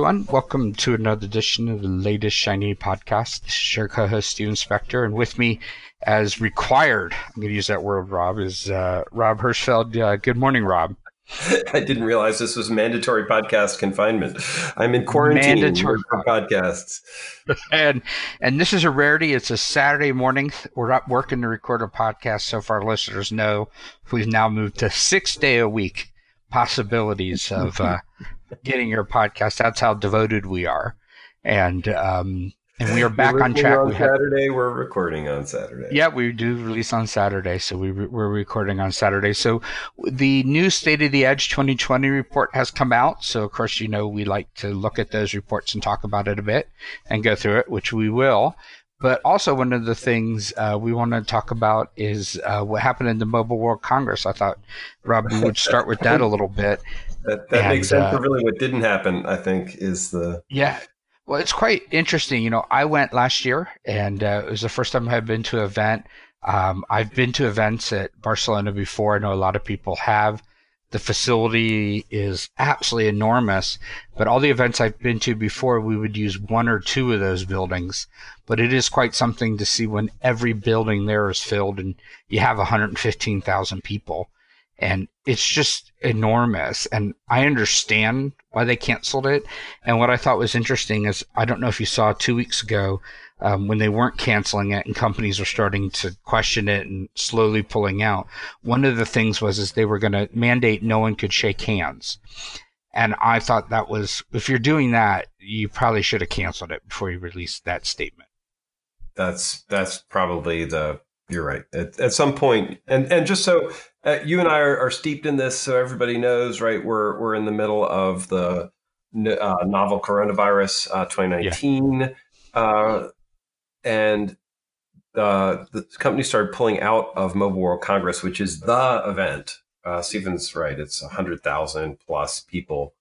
everyone. Welcome to another edition of the latest Shiny podcast. This is your co-host Stephen Spector, and with me, as required, I'm going to use that word, Rob, is uh, Rob Hirschfeld. Uh, good morning, Rob. I didn't realize this was mandatory podcast confinement. I'm in quarantine mandatory. for podcasts. and and this is a rarity. It's a Saturday morning. We're not working to record a podcast, so far listeners know we've now moved to six day a week possibilities of uh, getting your podcast. That's how devoted we are, and um, and we are back on track. On we Saturday, have, we're recording on Saturday. Yeah, we do release on Saturday, so we re- we're recording on Saturday. So the new State of the Edge 2020 report has come out. So of course, you know we like to look at those reports and talk about it a bit and go through it, which we will. But also, one of the things uh, we want to talk about is uh, what happened in the Mobile World Congress. I thought, Rob, would start with that a little bit. That, that and, makes sense. Uh, really, what didn't happen, I think, is the yeah. Well, it's quite interesting. You know, I went last year, and uh, it was the first time I've been to an event. Um, I've been to events at Barcelona before. I know a lot of people have. The facility is absolutely enormous, but all the events I've been to before, we would use one or two of those buildings. But it is quite something to see when every building there is filled and you have 115,000 people. And it's just enormous. And I understand why they canceled it. And what I thought was interesting is I don't know if you saw two weeks ago, um, when they weren't canceling it and companies were starting to question it and slowly pulling out. One of the things was is they were going to mandate no one could shake hands. And I thought that was if you're doing that, you probably should have canceled it before you released that statement. That's that's probably the you're right. At, at some point, and and just so uh, you and I are, are, steeped in this, so everybody knows, right? We're we're in the middle of the uh, novel coronavirus uh, 2019. Yeah. Uh, and uh, the company started pulling out of Mobile World Congress, which is the event. Uh, Stephen's right; it's hundred thousand plus people.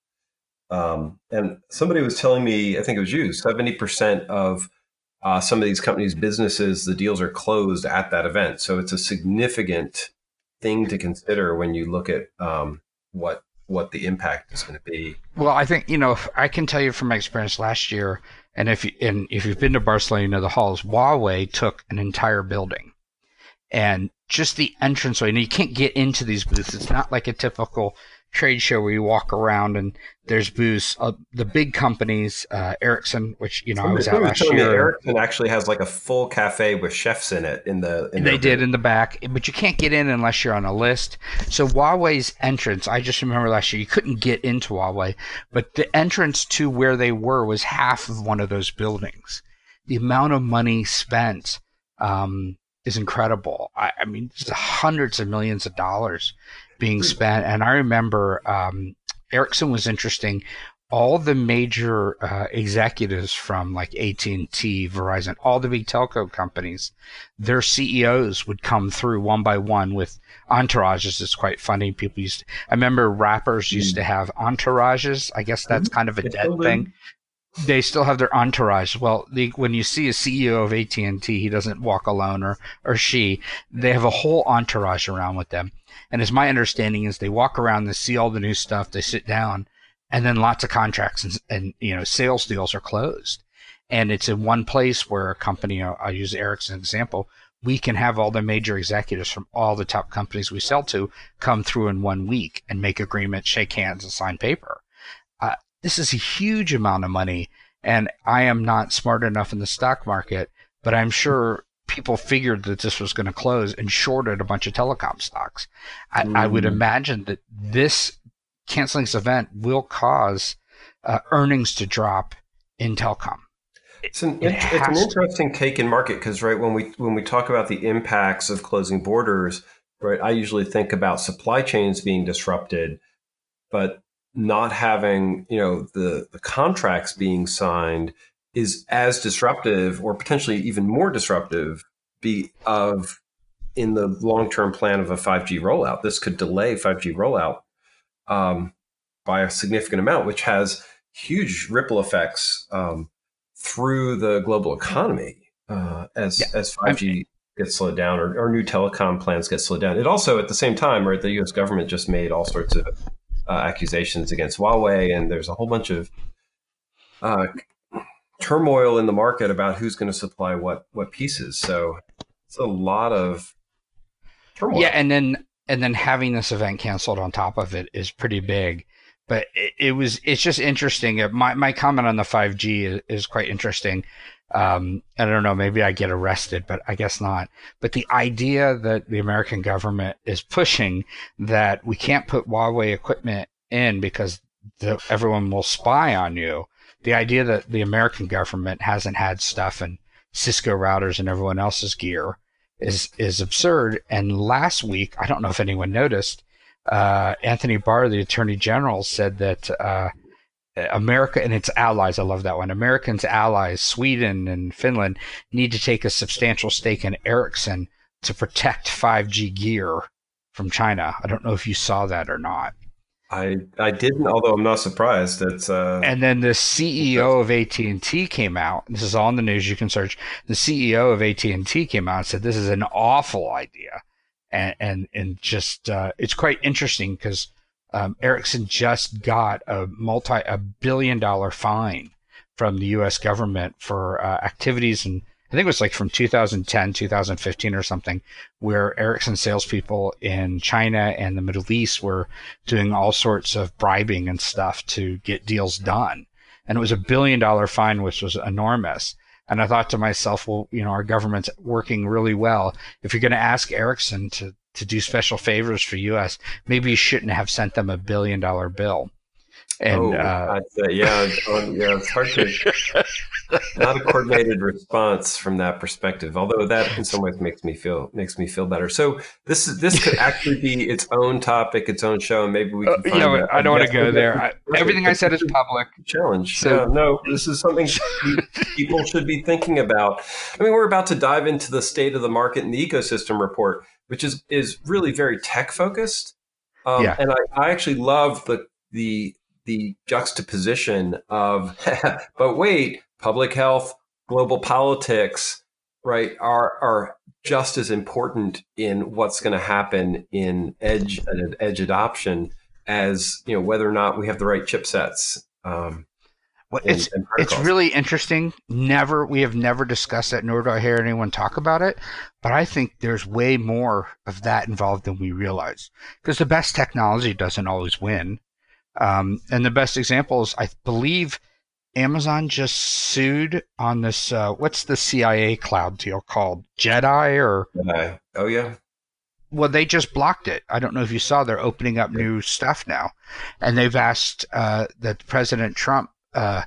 Um, and somebody was telling me, I think it was you, seventy percent of uh, some of these companies' businesses, the deals are closed at that event. So it's a significant thing to consider when you look at um, what what the impact is going to be. Well, I think you know I can tell you from my experience last year. And if you, and if you've been to Barcelona, you know the halls. Huawei took an entire building, and just the entranceway. And you can't get into these booths. It's not like a typical trade show where you walk around and there's booths. Uh, the big companies, uh, Ericsson, which you know I was at last year. Ericsson actually has like a full cafe with chefs in it. In the in they did in the back, but you can't get in unless you're on a list. So Huawei's entrance, I just remember last year you couldn't get into Huawei, but the entrance to where they were was half of one of those buildings. The amount of money spent. Um, is incredible. I, I mean, hundreds of millions of dollars being spent. And I remember um, Ericsson was interesting. All the major uh, executives from like AT and T, Verizon, all the big telco companies, their CEOs would come through one by one with entourages. It's quite funny. People used. To, I remember rappers used to have entourages. I guess that's mm-hmm. kind of a dead thing they still have their entourage. Well, the, when you see a CEO of AT and T, he doesn't walk alone, or or she. They have a whole entourage around with them. And as my understanding is, they walk around, they see all the new stuff, they sit down, and then lots of contracts and, and you know sales deals are closed. And it's in one place where a company, I'll use Ericsson example, we can have all the major executives from all the top companies we sell to come through in one week and make agreements, shake hands, and sign paper. This is a huge amount of money. And I am not smart enough in the stock market, but I'm sure people figured that this was going to close and shorted a bunch of telecom stocks. I, mm. I would mm. imagine that this canceling this event will cause uh, earnings to drop in telecom. It's an, it it's an interesting take in market because right when we when we talk about the impacts of closing borders, right, I usually think about supply chains being disrupted, but not having you know the the contracts being signed is as disruptive or potentially even more disruptive be of in the long term plan of a 5G rollout. This could delay 5G rollout um, by a significant amount, which has huge ripple effects um, through the global economy uh, as yeah. as 5G gets slowed down or, or, new telecom plans get slowed down. It also, at the same time, right, the U.S. government just made all sorts of accusations against Huawei, and there's a whole bunch of uh, turmoil in the market about who's going to supply what what pieces. So it's a lot of turmoil. Yeah, and then and then having this event canceled on top of it is pretty big. But it, it was it's just interesting. Uh, my my comment on the 5G is, is quite interesting. Um, I don't know, maybe I get arrested, but I guess not. But the idea that the American government is pushing that we can't put Huawei equipment in because the, everyone will spy on you. The idea that the American government hasn't had stuff and Cisco routers and everyone else's gear is is absurd. And last week, I don't know if anyone noticed, uh, Anthony Barr, the Attorney General, said that uh, America and its allies, I love that one, Americans' allies, Sweden and Finland, need to take a substantial stake in Ericsson to protect 5G gear from China. I don't know if you saw that or not. I I didn't, although I'm not surprised. It's uh, and then the CEO of AT and T came out. This is all in the news. You can search. The CEO of AT and T came out and said this is an awful idea, and and and just uh, it's quite interesting because um, Ericsson just got a multi a billion dollar fine from the U.S. government for uh, activities and I think it was like from 2010, 2015 or something, where Ericsson salespeople in China and the Middle East were doing all sorts of bribing and stuff to get deals done. And it was a billion dollar fine, which was enormous. And I thought to myself, well, you know, our government's working really well. If you're going to ask Ericsson to to do special favors for U.S., maybe you shouldn't have sent them a billion dollar bill. And oh, uh, yeah, yeah, it's hard to not a coordinated response from that perspective. Although that in some ways makes me feel makes me feel better. So this is this could actually be its own topic, its own show, and maybe we can. Uh, yeah, I don't want to go there. I, everything I said is public. Challenge. So yeah, no, this is something people should be thinking about. I mean, we're about to dive into the state of the market and the ecosystem report which is is really very tech focused. Um, yeah. And I, I actually love the the the juxtaposition of, but wait, public health, global politics, right, are are just as important in what's going to happen in edge edge adoption as you know whether or not we have the right chipsets. Um, well, it's it's really interesting. Never we have never discussed that, nor do I hear anyone talk about it. But I think there's way more of that involved than we realize. Because the best technology doesn't always win. Um, and the best example is, I believe, Amazon just sued on this. Uh, what's the CIA cloud deal called? Jedi or? Jedi. Oh yeah. Well, they just blocked it. I don't know if you saw. They're opening up new stuff now, and they've asked uh, that President Trump uh,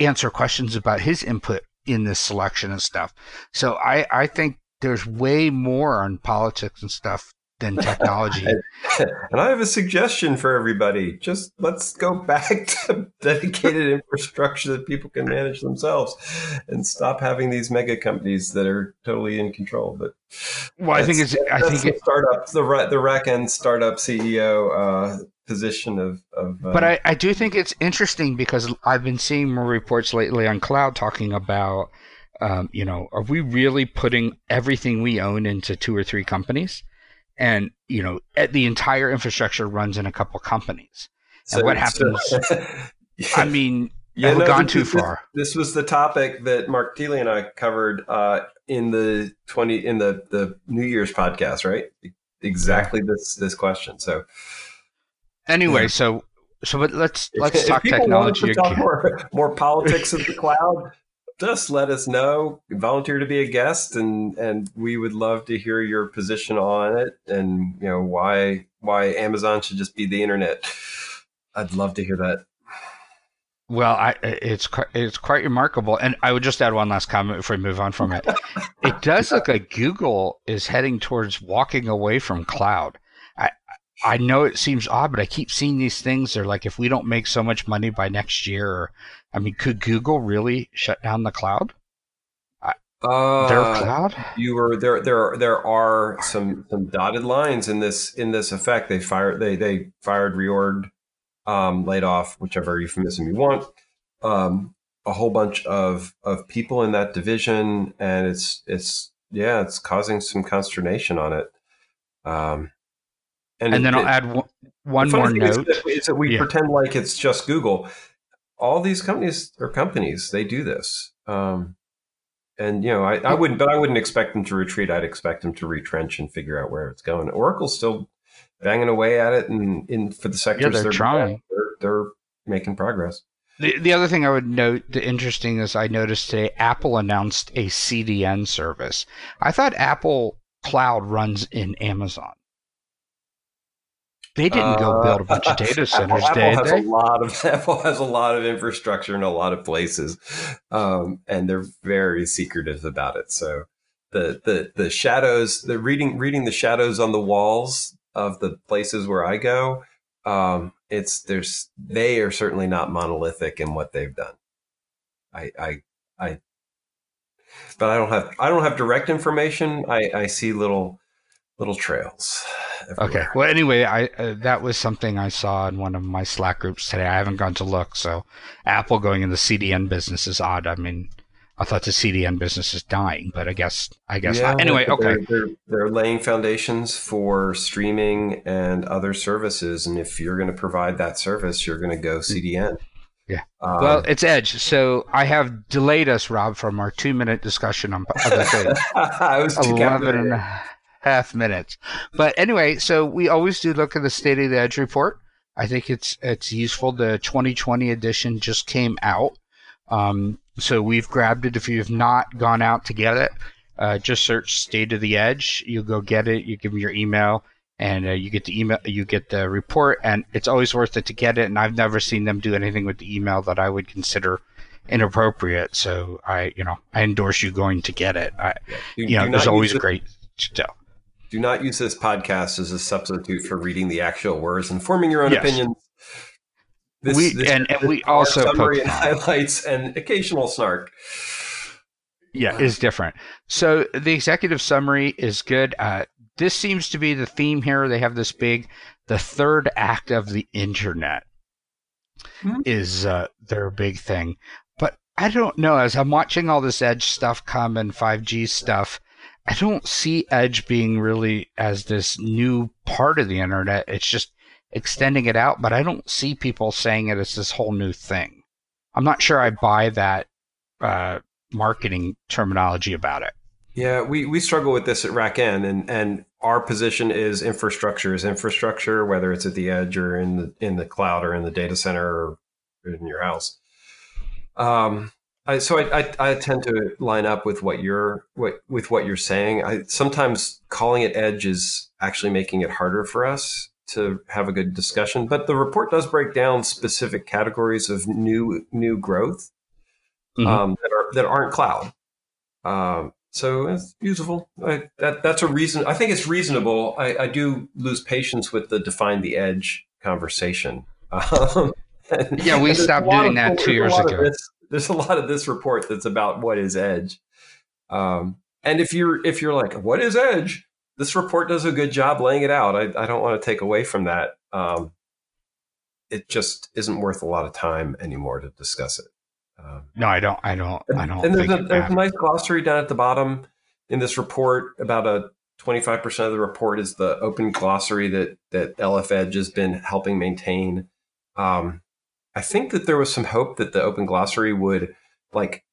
answer questions about his input in this selection and stuff. So I, I think there's way more on politics and stuff than technology. and I have a suggestion for everybody. Just let's go back to dedicated infrastructure that people can manage themselves and stop having these mega companies that are totally in control. But well, I think it's I think it, startup the the RackN startup CEO uh, position of, of uh, but I, I do think it's interesting because i've been seeing more reports lately on cloud talking about um, you know are we really putting everything we own into two or three companies and you know the entire infrastructure runs in a couple companies and so, what happens so, yeah. i mean yeah, have no, gone too this, far this was the topic that mark Thiele and i covered uh, in the 20 in the the new year's podcast right exactly this this question so Anyway, yeah. so so let's let's talk technology talk again. More, more politics of the cloud. Just let us know. Volunteer to be a guest, and and we would love to hear your position on it, and you know why why Amazon should just be the internet. I'd love to hear that. Well, I, it's it's quite remarkable, and I would just add one last comment before we move on from it. it does look like Google is heading towards walking away from cloud. I know it seems odd, but I keep seeing these things. They're like, if we don't make so much money by next year, or, I mean, could Google really shut down the cloud? Uh, their cloud? You were there. There, there are some some dotted lines in this in this effect. They fired. They they fired, reorg, um, laid off, whichever euphemism you want. Um, a whole bunch of of people in that division, and it's it's yeah, it's causing some consternation on it. Um, and, and then it, I'll add one, one more note. Is that, is that we yeah. pretend like it's just Google. all these companies are companies they do this. Um, and you know, I, I wouldn't, but I wouldn't expect them to retreat. I'd expect them to retrench and figure out where it's going. Oracle's still banging away at it, and in for the sectors Yeah, they're they're trying. They're, they're making progress. The, the other thing I would note, the interesting is I noticed today Apple announced a CDN service. I thought Apple Cloud runs in Amazon. They didn't go build a bunch of data centers, Uh, Apple, Apple has they? a lot of Apple has a lot of infrastructure in a lot of places, um, and they're very secretive about it. So the the the shadows, the reading reading the shadows on the walls of the places where I go, um, it's there's they are certainly not monolithic in what they've done. I I I, but I don't have I don't have direct information. I I see little little trails. Okay. Well, anyway, I uh, that was something I saw in one of my Slack groups today. I haven't gone to look, so Apple going in the CDN business is odd. I mean, I thought the CDN business is dying, but I guess I guess not. Anyway, okay. They're, they're, they're laying foundations for streaming and other services, and if you're going to provide that service, you're going to go CDN. Mm. Yeah. Um, Well, it's Edge, so I have delayed us, Rob, from our two-minute discussion on other things. I was too 11 and captivated. a half minutes. But anyway, so we always do look at the State of the Edge report. I think it's it's useful. The 2020 edition just came out. Um, so we've grabbed it. If you have not gone out to get it, uh, just search State of the Edge. You'll go get it. You give me your email, and uh, you get the email. You get the report, and it's always worth it to get it. And I've never seen them do anything with the email that I would consider inappropriate. So I, you know, I endorse you going to get it. I, Do- you know, there's always it- great stuff. Do not use this podcast as a substitute for reading the actual words and forming your own Yes. opinions. We- and- and we also summary and highlights and occasional snark. yeah is different so the executive summary is good uh, this seems to be the theme here they have this big the third act of the internet Hmm. is uh, their big thing but i don't know as i'm watching all this edge stuff come and 5g stuff i don't see edge being really as this new part of the internet it's just extending it out but i don't see people saying it as this whole new thing i'm not sure i buy that uh, marketing terminology about it. Yeah, we, we struggle with this at RackN, and and our position is infrastructure is infrastructure, whether it's at the edge or in the in the cloud or in the data center or in your house. Um, I, so I, I, I tend to line up with what you're what with what you're saying. I sometimes calling it edge is actually making it harder for us to have a good discussion. But the report does break down specific categories of new new growth Mhm. um, that are that aren't cloud. Um, so it's useful. I, that that's a reason. I think it's reasonable. I, I do lose patience with the define the edge conversation. Um, and- Yeah, we stopped doing that two years ago. this- there's a lot of this report that's about what is edge. Um, and if you're if you're like, what is edge? This report does a good job laying it out. I, I don't want to take away from that. Um, it just isn't worth a lot of time anymore to discuss it. Um, No, I don't. I don't. I don't and there's think a, there's a nice glossary down at the bottom in this report. About a 25% of the report is the open glossary that, that LF Edge has been helping maintain. Um, I think that there was some hope that the open glossary would like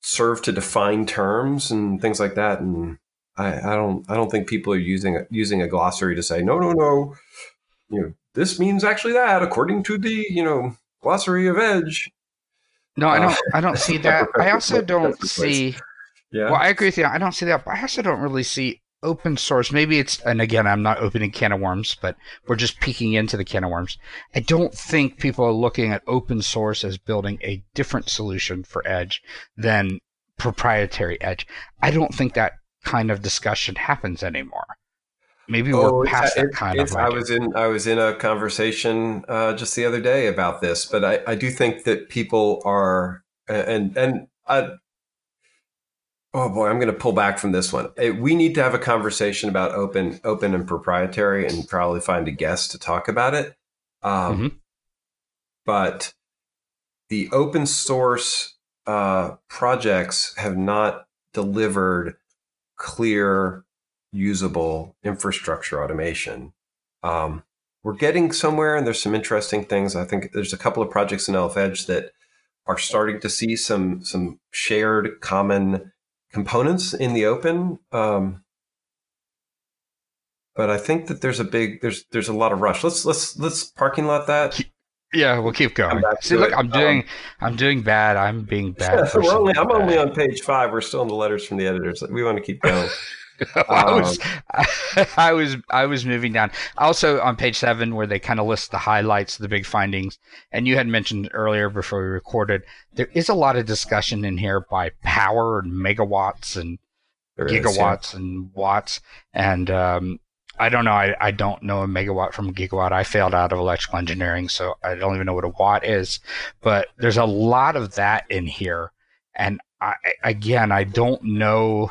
serve to define terms and things like that. And I, I don't I don't think people are using a, using a glossary to say no no no, you know this means actually that according to the you know glossary of Edge. No, I Uh, don't. I don't see that. I also don't see. Yeah. Well, I agree with you. I don't see that, but I also don't really see open source. Maybe it's, and again, I'm not opening can of worms, but we're just peeking into the can of worms. I don't think people are looking at open source as building a different solution for Edge than proprietary Edge. I don't think that kind of discussion happens anymore. Maybe Oh, we're past that kind of. I was in I was in a conversation uh, just the other day about this, but I, I do think that people are and and I, oh boy, I'm going to pull back from this one. Eh, We need to have a conversation about open open and proprietary, and probably find a guest to talk about it. Um, Mhm. But the open source uh, projects have not delivered clear usable infrastructure automation. Um, we're getting somewhere, and there's some interesting things. I think there's a couple of projects in LF Edge that are starting to see some some shared common components in the open. Um, but I think that there's a big there's there's a lot of rush. Let's let's let's parking lot that. Yeah, we'll keep going. See, look, it. I'm doing um, I'm doing bad. I'm being bad. Yeah, only, I'm bad. only on page five. We're still in the letters from the editors. We want to keep going. I was um, I was I was moving down. Also on page seven, where they kind of list the highlights, the big findings, and you had mentioned earlier before we recorded, there is a lot of discussion in here by power and megawatts and there gigawatts is, yeah. and watts, and um, I don't know. I, I don't know a megawatt from a gigawatt. I failed out of electrical engineering, so I don't even know what a watt is. But there's a lot of that in here, and I, again, I don't know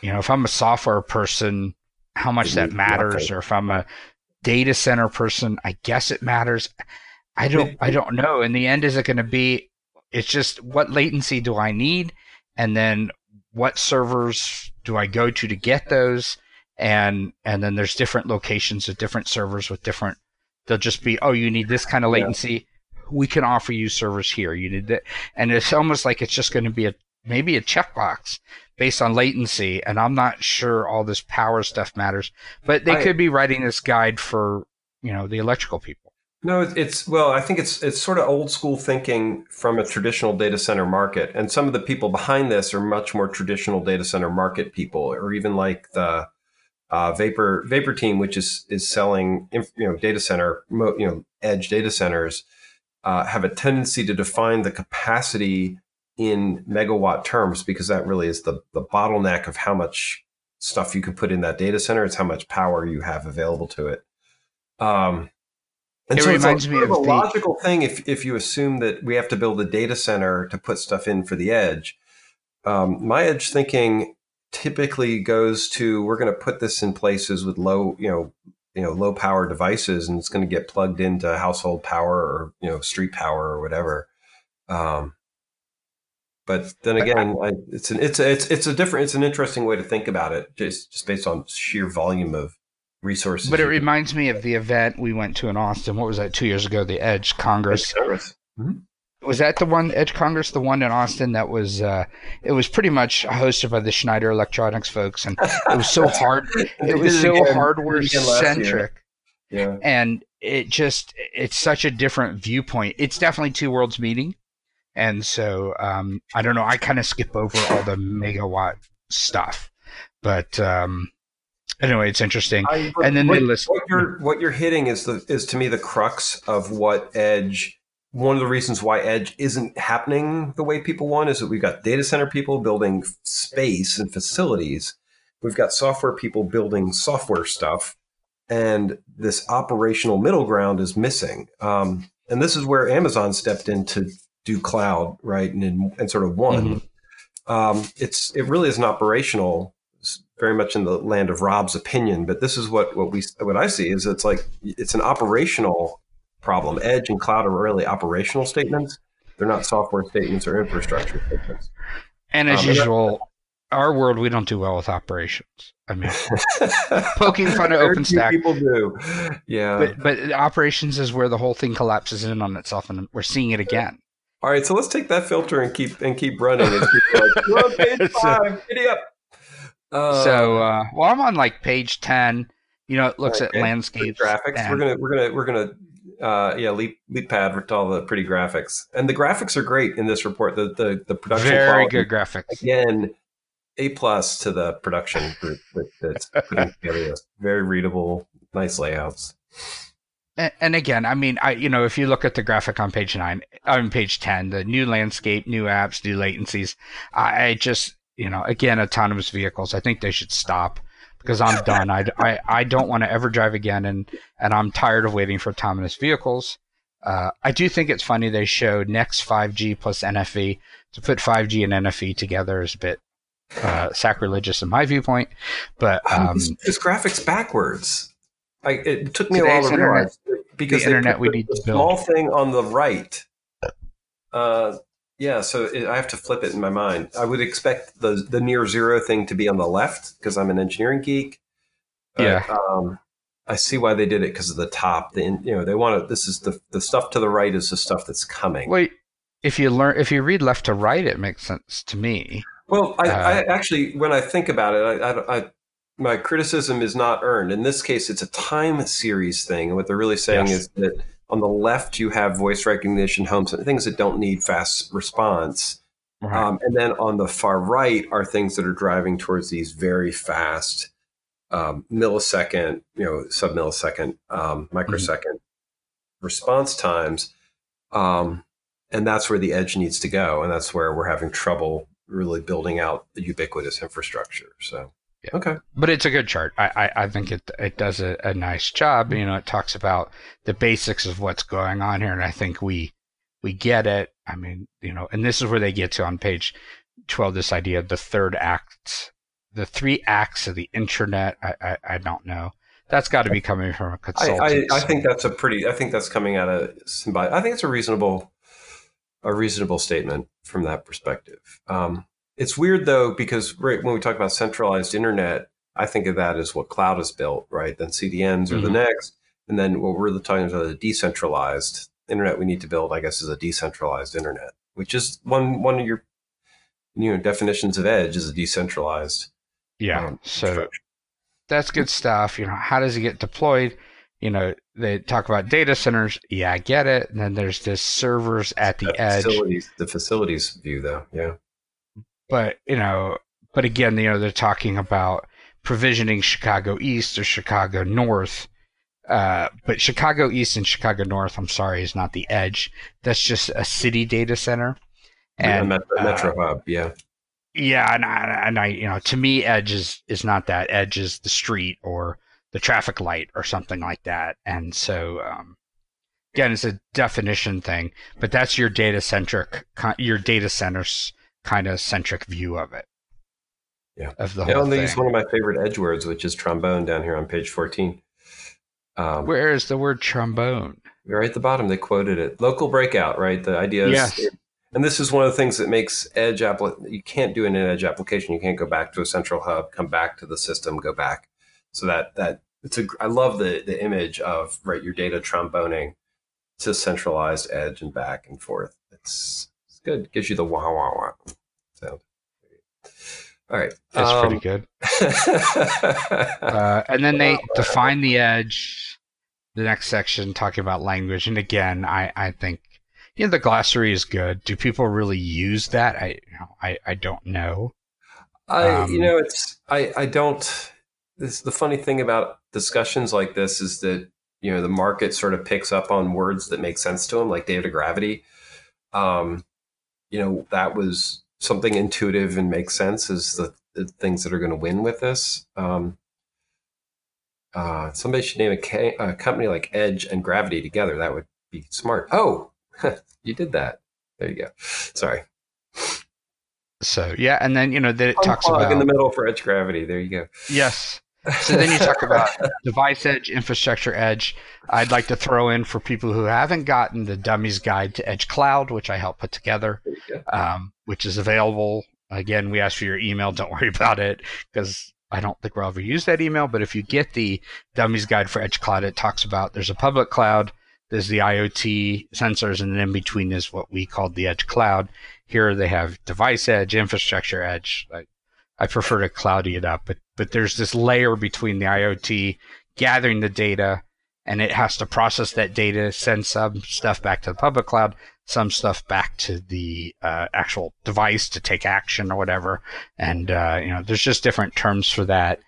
you know, if I'm a software person, how much that matters, or if I'm a data center person, I guess it matters. I don't, I don't know. In the end, is it going to be? It's just what latency do I need, and then what servers do I go to to get those, and and then there's different locations of different servers with different. They'll just be, oh, you need this kind of latency. Yeah. We can offer you servers here. You need that, and it's almost like it's just going to be a maybe a checkbox based on latency, and I'm not sure all this power stuff matters. But they I, could be writing this guide for you know the electrical people. No, it's well, I think it's it's sort of old school thinking from a traditional data center market, and some of the people behind this are much more traditional data center market people, or even like the uh, Vapor Vapor team, which is is selling you know data center you know edge data centers, uh, have a tendency to define the capacity in megawatt terms because that really is the, the bottleneck of how much stuff you can put in that data center. It's how much power you have available to it. Um, and it so reminds it's a, me of a logical thing if, if you assume that we have to build a data center to put stuff in for the edge. Um, my edge thinking typically goes to we're going to put this in places with low, you know, you know, low power devices, and it's going to get plugged into household power or you know, street power or whatever. Um, but then again, I, it's an it's a, it's it's a different it's an interesting way to think about it, just just based on sheer volume of resources. But it reminds me of the event we went to in Austin. What was that? Two years ago, the Edge Congress. Edge Congress. Mm-hmm. Was that the one Edge Congress, the one in Austin that was? Uh, it was pretty much hosted by the Schneider Electronics folks, and it was so hard. It was so hardware centric. Yeah. And it just it's such a different viewpoint. It's definitely two worlds meeting and so um, I don't know. I kind of skip over all the megawatt stuff, but um, anyway, it's interesting. I, and then what, list- what you're what you're hitting is the is to me the crux of what Edge. One of the reasons why Edge isn't happening the way people want is that we've got data center people building space and facilities. We've got software people building software stuff, and this operational middle ground is missing. Um, and this is where Amazon stepped in to do cloud, right? And, and sort of one. Mm-hmm. Um, it's it really is an operational, very much in the land of Rob's opinion. But this is what what we what I see is it's like it's an operational problem. Edge and cloud are really operational statements. They're not software statements or infrastructure statements. And as um, usual, our world we don't do well with operations. I mean, poking fun at OpenStack. People do, yeah. But but operations is where the whole thing collapses in on itself, and we're seeing it again. All right, so let's take that filter and keep and keep running. And keep like, You're on page five. Giddy up. Uh, so, uh, well, I'm on like page ten. You know, it looks okay. at landscapes, graphics. And... We're gonna we're gonna we're gonna uh, yeah leap leap pad for all the pretty graphics, and the graphics are great in this report. The the the production very good graphics again. A plus to the production group that, that's putting together this. Very readable, nice layouts. And, again, I mean, I you know, if you look at the graphic on page nine, on page ten, the new landscape, new apps, new latencies, I, I just you know, again, autonomous vehicles. I think they should stop because I'm done. I, I, I don't want to ever drive again, and and I'm tired of waiting for autonomous vehicles. Uh, I do think it's funny they showed next 5G plus NFV to put 5G and NFV together is a bit uh, sacrilegious in my viewpoint, but um, this graphics backwards. I, it took me a while to internet, realize because the internet we need the small thing on the right. Uh, yeah, so it, I have to flip it in my mind. I would expect the the near zero thing to be on the left because I'm an engineering geek. But, yeah. Um, I see why they did it because of the top. The you know they want to. This is the the stuff to the right is the stuff that's coming. Wait, if you learn if you read left to right, it makes sense to me. Well, I, uh, I actually, when I think about it, I, I, I, my criticism is not earned. In this case, it's a time series thing. And what they're really saying yes. is that on the left, you have voice recognition, homes, things that don't need fast response. Right. Um, and then on the far right are things that are driving towards these very fast um, millisecond, you know, sub millisecond, um, microsecond mm-hmm. response times. Um, and that's where the edge needs to go. And that's where we're having trouble really building out the ubiquitous infrastructure. So, yeah. okay. But it's a good chart. I, I, I think it, it does a, a nice job. You know, it talks about the basics of what's going on here. And I think we, we get it. I mean, you know, and this is where they get to on page 12, this idea of the third act, the three acts of the internet. I, I, I don't know. That's got to be coming from a consultant. I, I, I, think that's a pretty, I think that's coming out of somebody. I think it's a reasonable a reasonable statement from that perspective. Um, it's weird though because right, when we talk about centralized internet, I think of that as what cloud is built, right? Then CDNs are mm-hmm. the next, and then what we're talking about the decentralized internet we need to build, I guess, is a decentralized internet, which is one one of your you know definitions of edge is a decentralized. Yeah, um, so that's good stuff. You know, how does it get deployed? you know, they talk about data centers. Yeah, I get it. And then there's this servers at the, the edge. Facilities, the facilities view, though. Yeah. But, you know, but again, you know, they're talking about provisioning Chicago East or Chicago North. Uh, but Chicago East and Chicago North, I'm sorry, is not the edge. That's just a city data center. And yeah, metro, metro uh, hub, yeah. Yeah, and I, and I, you know, to me, edge is, is not that. Edge is the street or the traffic light or something like that. And so, um, again, it's a definition thing, but that's your data centric, your data centers kind of centric view of it. Yeah. Of the whole they use one of my favorite edge words, which is trombone down here on page 14. Um, Where is the word trombone? Right at the bottom, they quoted it. Local breakout, right? The idea is, yes. and this is one of the things that makes edge appli- You can't do an edge application. You can't go back to a central hub, come back to the system, go back. So that that it's a I love the the image of right your data tromboning to centralized edge and back and forth. It's it's good. It gives you the wah wah wah All right, that's um, pretty good. uh, and then they define the edge. The next section talking about language, and again, I I think you know the glossary is good. Do people really use that? I you know, I I don't know. I um, you know it's I I don't this the funny thing about discussions like this is that you know the market sort of picks up on words that make sense to them, like data gravity. Um, you know that was something intuitive and makes sense is the, the things that are going to win with this. Um, uh, somebody should name a, a company like Edge and Gravity together. That would be smart. Oh, you did that. There you go. Sorry. So yeah, and then you know that it talks about in the middle for edge gravity. There you go. Yes, so then you talk about device edge, infrastructure edge. I'd like to throw in for people who haven't gotten the Dummies Guide to Edge Cloud, which I helped put together, um, which is available. Again, we ask for your email. Don't worry about it because I don't think we'll ever use that email. But if you get the Dummies Guide for Edge Cloud, it talks about there's a public cloud, there's the IoT sensors, and then in between is what we called the Edge Cloud. Here they have device edge, infrastructure edge. Like I prefer to cloudy it up, but but there's this layer between the IoT gathering the data, and it has to process that data, send some stuff back to the public cloud, some stuff back to the uh, actual device to take action or whatever. And uh, you know, there's just different terms for that.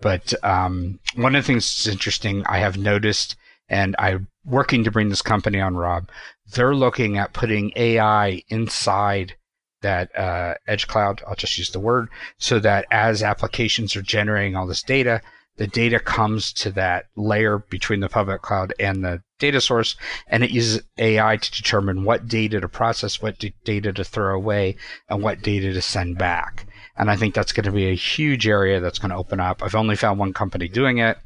But um, one of the things that's interesting, I have noticed, and I'm working to bring this company on, Rob. They're looking at putting AI inside that uh, edge cloud, I'll just use the word, so that as applications are generating all this data, the data comes to that layer between the public cloud and the data source, and it uses AI to determine what data to process, what data to throw away, and what data to send back. And I think that's going to be a huge area that's going to open up. I've only found one company doing it.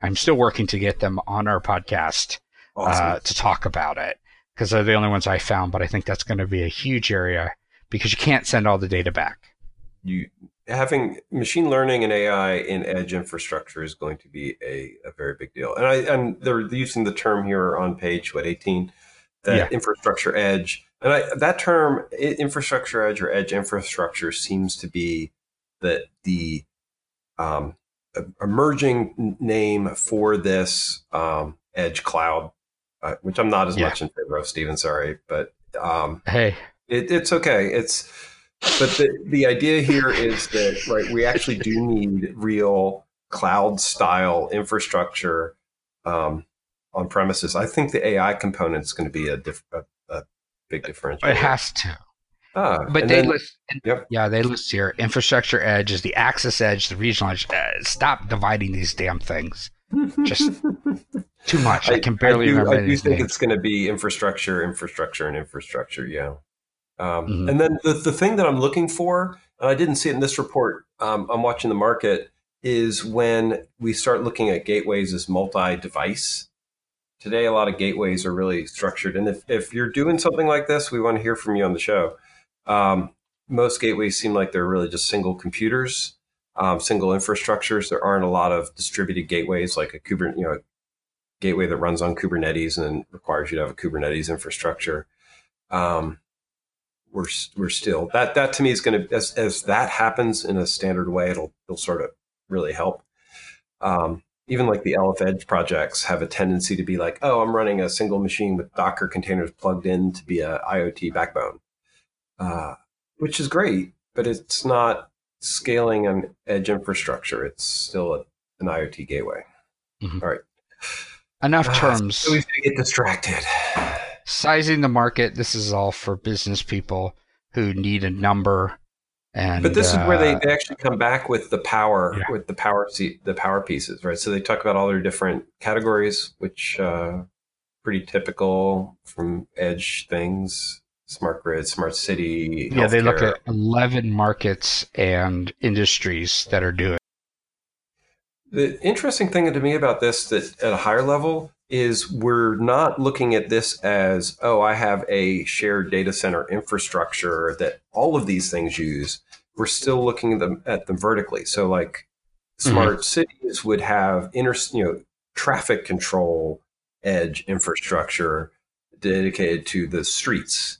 I'm still working to get them on our podcast awesome. uh, to talk about it because they're the only ones I found. But I think that's going to be a huge area because you can't send all the data back. You having machine learning and AI in edge infrastructure is going to be a, a very big deal. And I and they're using the term here on page what 18 that yeah. infrastructure edge. And I, that term, infrastructure edge or edge infrastructure, seems to be that the um, emerging name for this um, edge cloud, uh, which I'm not as yeah. much in favor of, Stephen. Sorry, but um, hey, it, it's okay. It's but the the idea here is that right, we actually do need real cloud style infrastructure um, on premises. I think the AI component is going to be a, diff- a, a big differential. It has to. Ah, but they then, list, yep. yeah, they list here infrastructure edge is the access edge, the regional edge. Uh, stop dividing these damn things. Just too much. I, I can barely I do, remember. I do think names. it's going to be infrastructure, infrastructure, and infrastructure. Yeah. Um, mm-hmm. And then the, the thing that I'm looking for, and I didn't see it in this report, um, I'm watching the market, is when we start looking at gateways as multi device. Today, a lot of gateways are really structured. And if, if you're doing something like this, we want to hear from you on the show. Um, most gateways seem like they're really just single computers, um, single infrastructures. There aren't a lot of distributed gateways like a Kubernetes, you know, gateway that runs on Kubernetes and requires you to have a Kubernetes infrastructure. Um, we're we're still that that to me is going to as as that happens in a standard way, it'll it'll sort of really help. Um, even like the LF Edge projects have a tendency to be like, oh, I'm running a single machine with Docker containers plugged in to be a IoT backbone, uh, which is great, but it's not scaling an edge infrastructure. It's still a, an IoT gateway. Mm-hmm. All right. Enough uh, terms. So we get distracted. Sizing the market. This is all for business people who need a number and, but this uh, is where they, uh, they actually come back with the power yeah. with the power the power pieces, right? So they talk about all their different categories, which uh, pretty typical from edge things, smart grid, smart city. Yeah, they look at eleven markets and industries that are doing. The interesting thing to me about this that at a higher level is we're not looking at this as, oh, I have a shared data center infrastructure that all of these things use. We're still looking at them, at them vertically. So, like smart mm-hmm. cities would have inter, you know, traffic control edge infrastructure dedicated to the streets,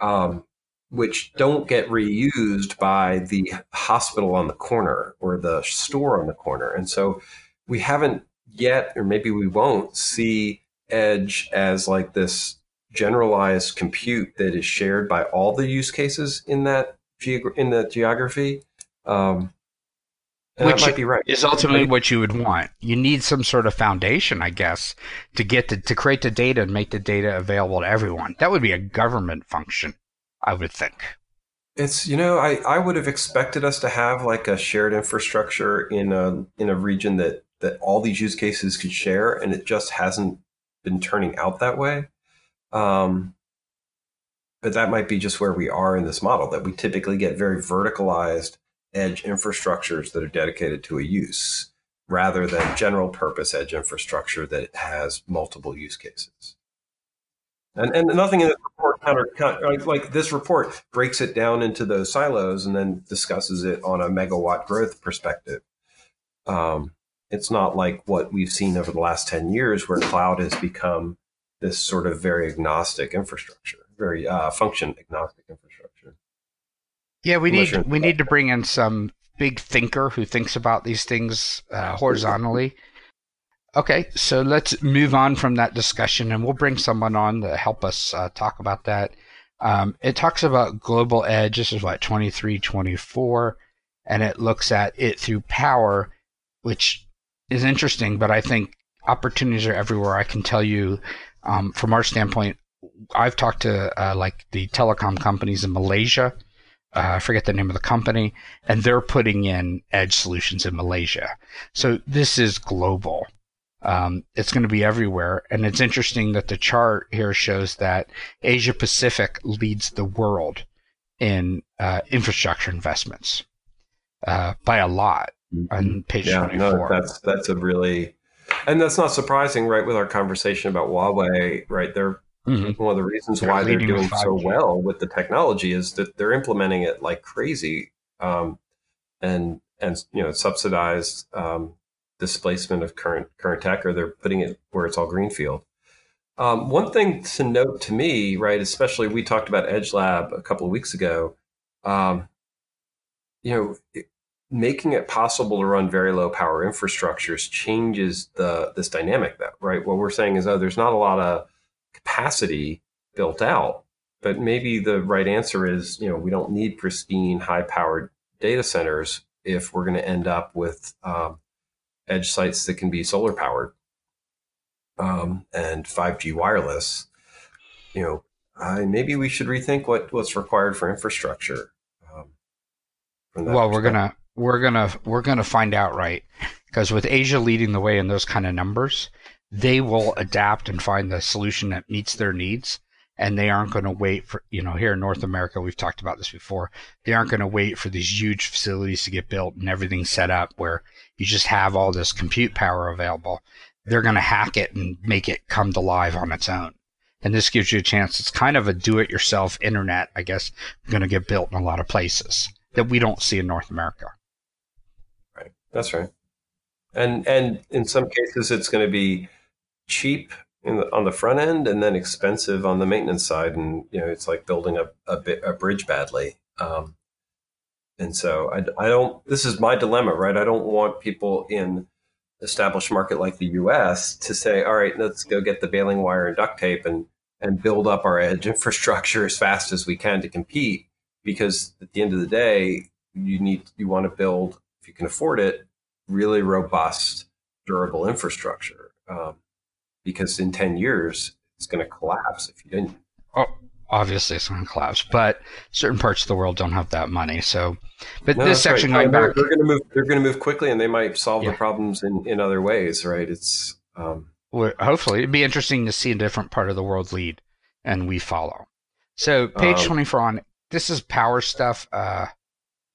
um, which don't get reused by the hospital on the corner or the store on the corner. And so we haven't yet, or maybe we won't, see Edge as like this generalized compute that is shared by all the use cases in that geog- in the geography. Um, Which might be right. is ultimately what you would want. You need some sort of foundation, I guess, to get the, to create the data and make the data available to everyone. That would be a government function, I would think. It's you know I, I would have expected us to have like a shared infrastructure in a in a region that that all these use cases could share, and it just hasn't been turning out that way. Um, but that might be just where we are in this model that we typically get very verticalized edge infrastructures that are dedicated to a use rather than general purpose edge infrastructure that has multiple use cases. And, and nothing in this report counter, like this report breaks it down into those silos and then discusses it on a megawatt growth perspective. Um, it's not like what we've seen over the last 10 years where cloud has become this sort of very agnostic infrastructure, very uh, function agnostic infrastructure. Yeah, we Unless need we need to bring in some big thinker who thinks about these things uh, horizontally. Okay, so let's move on from that discussion, and we'll bring someone on to help us uh, talk about that. Um, it talks about global edge. This is what 23, 24, and it looks at it through power, which is interesting, but I think opportunities are everywhere. I can tell you um, from our standpoint, I've talked to uh, like the telecom companies in Malaysia. Uh, I forget the name of the company, and they're putting in edge solutions in Malaysia. So this is global. Um, it's going to be everywhere, and it's interesting that the chart here shows that Asia Pacific leads the world in uh, infrastructure investments uh, by a lot on page yeah, 24. No, that's that's a really and that's not surprising, right? With our conversation about Huawei, right? They're mm-hmm. one of the reasons they're why they're doing so well with the technology is that they're implementing it like crazy, um, and and you know subsidized um, displacement of current current tech, or they're putting it where it's all greenfield. Um, one thing to note to me, right, especially we talked about Edge Lab a couple of weeks ago. Um, you know, it, making it possible to run very low power infrastructures changes the this dynamic. That right, what we're saying is, oh, there's not a lot of capacity built out, but maybe the right answer is, you know, we don't need pristine, high powered data centers if we're going to end up with um, edge sites that can be solar powered um, and 5G wireless, you know, uh, maybe we should rethink what, what's required for infrastructure. Um, well, we're gonna we're gonna we're gonna find out, right? Because with Asia leading the way in those kind of numbers, they will adapt and find the solution that meets their needs and they aren't going to wait for you know here in north america we've talked about this before they aren't going to wait for these huge facilities to get built and everything set up where you just have all this compute power available. They're going to hack it and make it come to life on its own. And this gives you a chance it's kind of a do-it-yourself internet i guess going to get built in a lot of places that we don't see in north america that's right and and in some cases it's going to be cheap the, on the front end and then expensive on the maintenance side. And, you know, it's like building a, a, bit, a bridge badly. Um, and so I, I don't, this is my dilemma, right? I don't want people in established market like the US to say, all right, let's go get the baling wire and duct tape and, and build up our edge infrastructure as fast as we can to compete. Because at the end of the day, you need, you want to build, if you can afford it, really robust, durable infrastructure. Um, because in 10 years it's going to collapse if you didn't. Oh, obviously it's going to collapse, but certain parts of the world don't have that money. So, but no, this section right. going back, they're, going to move. They're going to move quickly, and they might solve yeah. the problems in, in other ways. Right? It's um, well, hopefully it'd be interesting to see a different part of the world lead, and we follow. So, page um, twenty four on this is power stuff. Uh,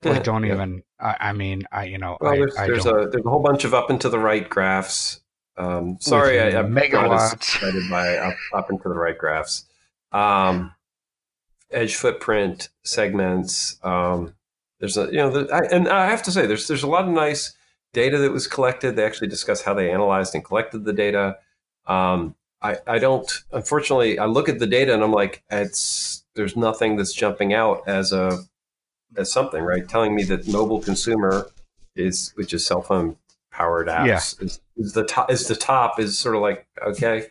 I don't yeah. even. I, I, mean, I you know, well, I, there's, I there's a there's a whole bunch of up and to the right graphs um, sorry, I, I'm megawatts. excited by up, up into the right graphs. Um, edge footprint segments. Um, there's a you know, the, I, and I have to say, there's there's a lot of nice data that was collected. They actually discuss how they analyzed and collected the data. Um, I, I don't unfortunately I look at the data and I'm like it's there's nothing that's jumping out as a as something right telling me that mobile consumer is which is cell phone powered apps yeah. is, is, the top is the top is sort of like okay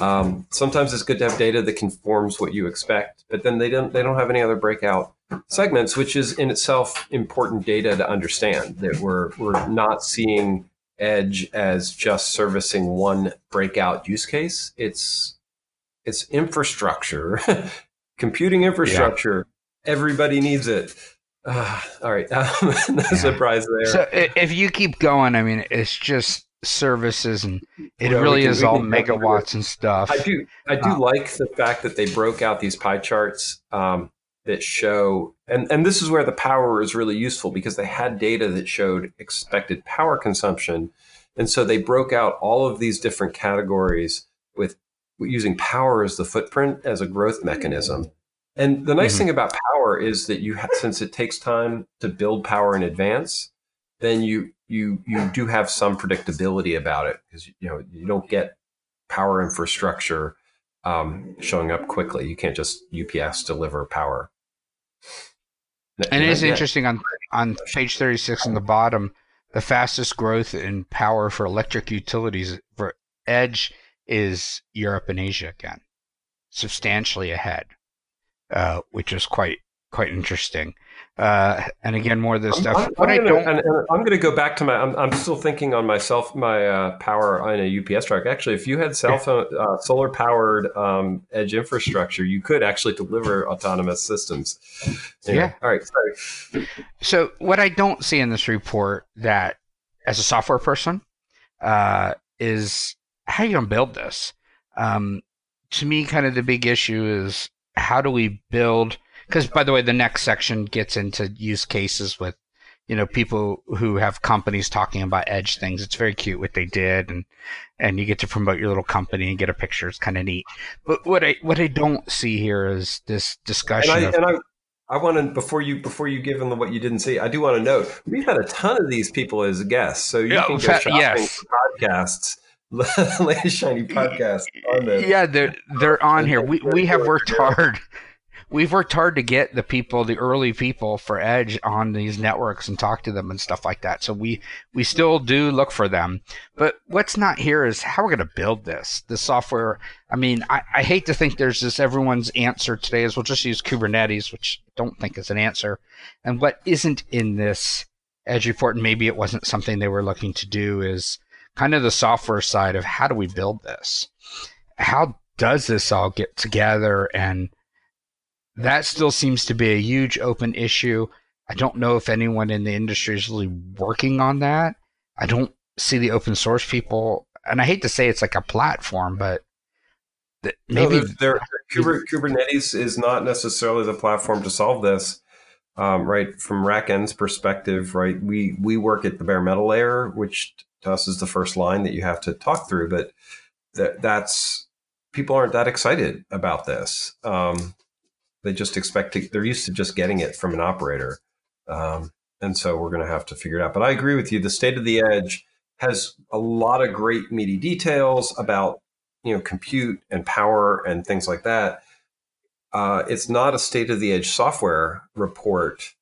um, sometimes it's good to have data that conforms what you expect but then they don't they don't have any other breakout segments which is in itself important data to understand that we're we're not seeing edge as just servicing one breakout use case it's it's infrastructure computing infrastructure. Everybody needs it uh, all right. No yeah. surprise there. So if you keep going, I mean, it's just services and it well, really can, is all megawatts and stuff. I do I do um, like the fact that they broke out these pie charts um, that show and and this is where the power is really useful because they had data that showed expected power consumption and so they broke out all of these different categories with using power as the footprint as a growth mechanism. And the nice mm-hmm. thing about power is that you have, since it takes time to build power in advance, then you you you do have some predictability about it because you know you don't get power infrastructure um, showing up quickly. You can't just UPS deliver power. And it is interesting on on page thirty six on the bottom, the fastest growth in power for electric utilities for edge is Europe and Asia again, substantially ahead. Uh, which is quite quite interesting. Uh, and again, more of this stuff. I'm, I'm gonna, and, and I'm going to go back to my. I'm, I'm, still thinking on myself, my uh, power on a UPS truck. Actually, if you had cell phone, uh, solar powered um, edge infrastructure, you could actually deliver autonomous systems. Anyway, yeah. All right. Sorry. So, what I don't see in this report that, as a software person, uh, is how you going to build this. Um, to me, kind of the big issue is how do we build because by the way the next section gets into use cases with you know people who have companies talking about edge things it's very cute what they did and and you get to promote your little company and get a picture it's kind of neat but what i what i don't see here is this discussion and I, of, and I, I want to before you before you give them what you didn't see. I do want to note we've had a ton of these people as guests, so you yeah, can go shopping yes. podcasts latest shiny podcast on this. Yeah, they're they're oh, on here. We we have worked hard. We've worked hard to get the people, the early people for Edge on these networks and talk to them and stuff like that. So we we still do look for them. But what's not here is how we're going to build this. The software. I mean, I, I hate to think there's this everyone's answer today is we'll just use Kubernetes, which I don't think is an answer. And what isn't in this Edge report, and maybe it wasn't something they were looking to do, is kind of the software side of how do we build this? How does this all get together? And that still seems to be a huge open issue. I don't know if anyone in the industry is really working on that. I don't see the open source people, and I hate to say it's like a platform, but maybe no, they're, they're, Kubernetes is not necessarily the platform to solve this. Um, right from RackN's perspective, right, we we work at the bare metal layer, which to us is the first line that you have to talk through. But that that's people aren't that excited about this. Um, they just expect to, they're used to just getting it from an operator. Um, and so we're going to have to figure it out. But I agree with you. The state of the edge has a lot of great meaty details about, you know, compute and power and things like that. Uh, it's not a state of the edge software report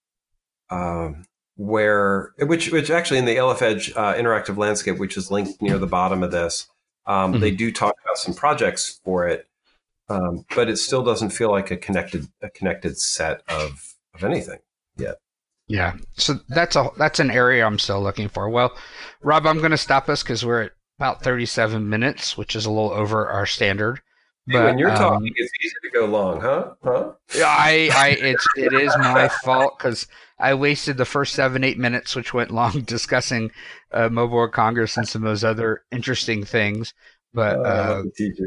um, where which which actually in the LF Edge uh, interactive landscape, which is linked near the bottom of this, um, mm-hmm. they do talk about some projects for it, um, but it still doesn't feel like a connected a connected set of of anything yet. Yeah, so that's a that's an area I'm still looking for. Well, Rob, I'm going to stop us because we're at about 37 minutes, which is a little over our standard. But, when you're um, talking, it's easy to go long, huh? Huh? Yeah, I, I, it's, it is my fault because I wasted the first seven, eight minutes, which went long, discussing uh, Mobile World Congress and some of those other interesting things. But oh, uh,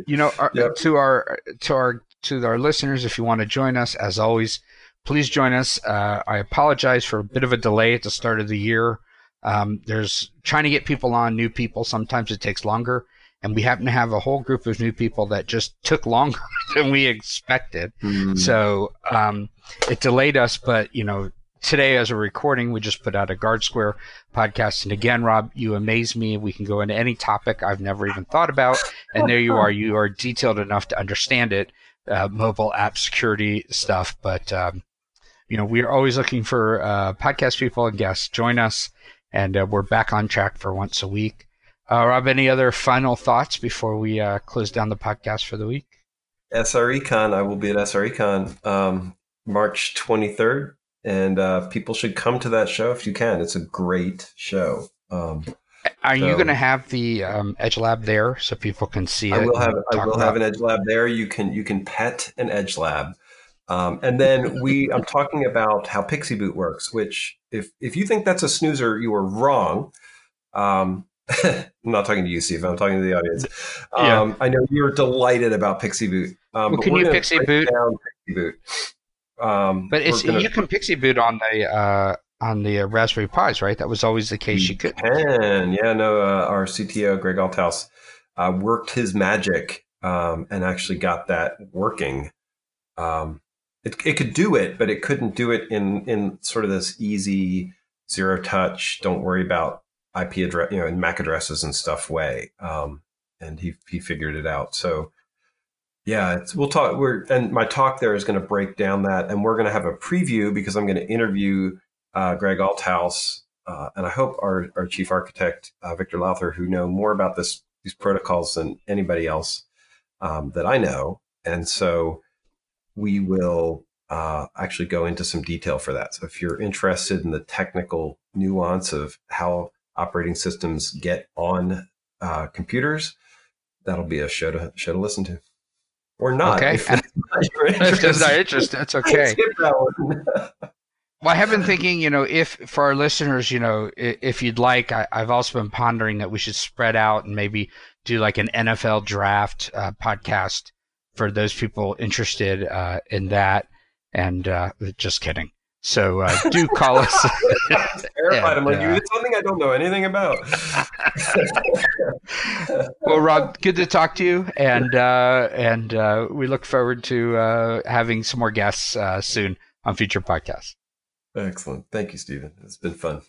you know, our, yep. to our to our to our listeners, if you want to join us, as always, please join us. Uh, I apologize for a bit of a delay at the start of the year. Um, there's trying to get people on, new people. Sometimes it takes longer and we happen to have a whole group of new people that just took longer than we expected. Mm. So um, it delayed us, but you know, today as a recording, we just put out a Guardsquare podcast. And again, Rob, you amaze me. We can go into any topic I've never even thought about, and there you are. You are detailed enough to understand it, uh, mobile app security stuff. But um, you know, we are always looking for uh, podcast people and guests. Join us, and uh, we're back on track for once a week. Uh, Rob, any other final thoughts before we uh, close down the podcast for the week? SRECon, I will be at SRECon um, March 23rd, and uh, people should come to that show if you can. It's a great show. Um, Are so, you going to have the um, Edge Lab there so people can see I it? Will have, I will have an Edge Lab there. You can you can pet an Edge Lab. Um, and then we, I'm talking about how PXE boot works. Which, if if you think that's a snoozer, you are wrong. Um, I'm not talking to you, Steve. I'm talking to the audience. Yeah. Um, I know you're delighted about PXE boot. Um, well, can you PXE boot? PXE boot. Um, but it's gonna, you can PXE boot on the uh, on the uh, Raspberry Pis, right? That was always the case. You, could. Can yeah, no. Uh, our CTO Greg Althaus uh, worked his magic um, and actually got that working. Um, it, it could do it, but it couldn't do it in in sort of this easy zero touch. Don't worry about IP address, you know, in MAC addresses and stuff way. Um, and he he figured it out. So yeah, we'll talk. We're and my talk there is going to break down that, and we're going to have a preview because I'm going to interview uh, Greg Althaus, uh, and I hope our our chief architect uh, Victor Lowther, who know more about this these protocols than anybody else um, that I know, and so we will uh, actually go into some detail for that. So if you're interested in the technical nuance of how operating systems get on uh, computers, that'll be a show to show to listen to, or not. Okay, if not if not interested, that's okay. That well, I have been thinking, you know, if for our listeners, you know, if you'd like, I, have also been pondering that we should spread out and maybe do like an NFL draft uh, podcast for those people interested uh, in that. And uh, just kidding. So uh, do call us. terrified. I'm like, uh, it's something I don't know anything about. well, Rob, good to talk to you, and uh, and uh, we look forward to uh, having some more guests uh, soon on future podcasts. Excellent. Thank you, Stephen. It's been fun.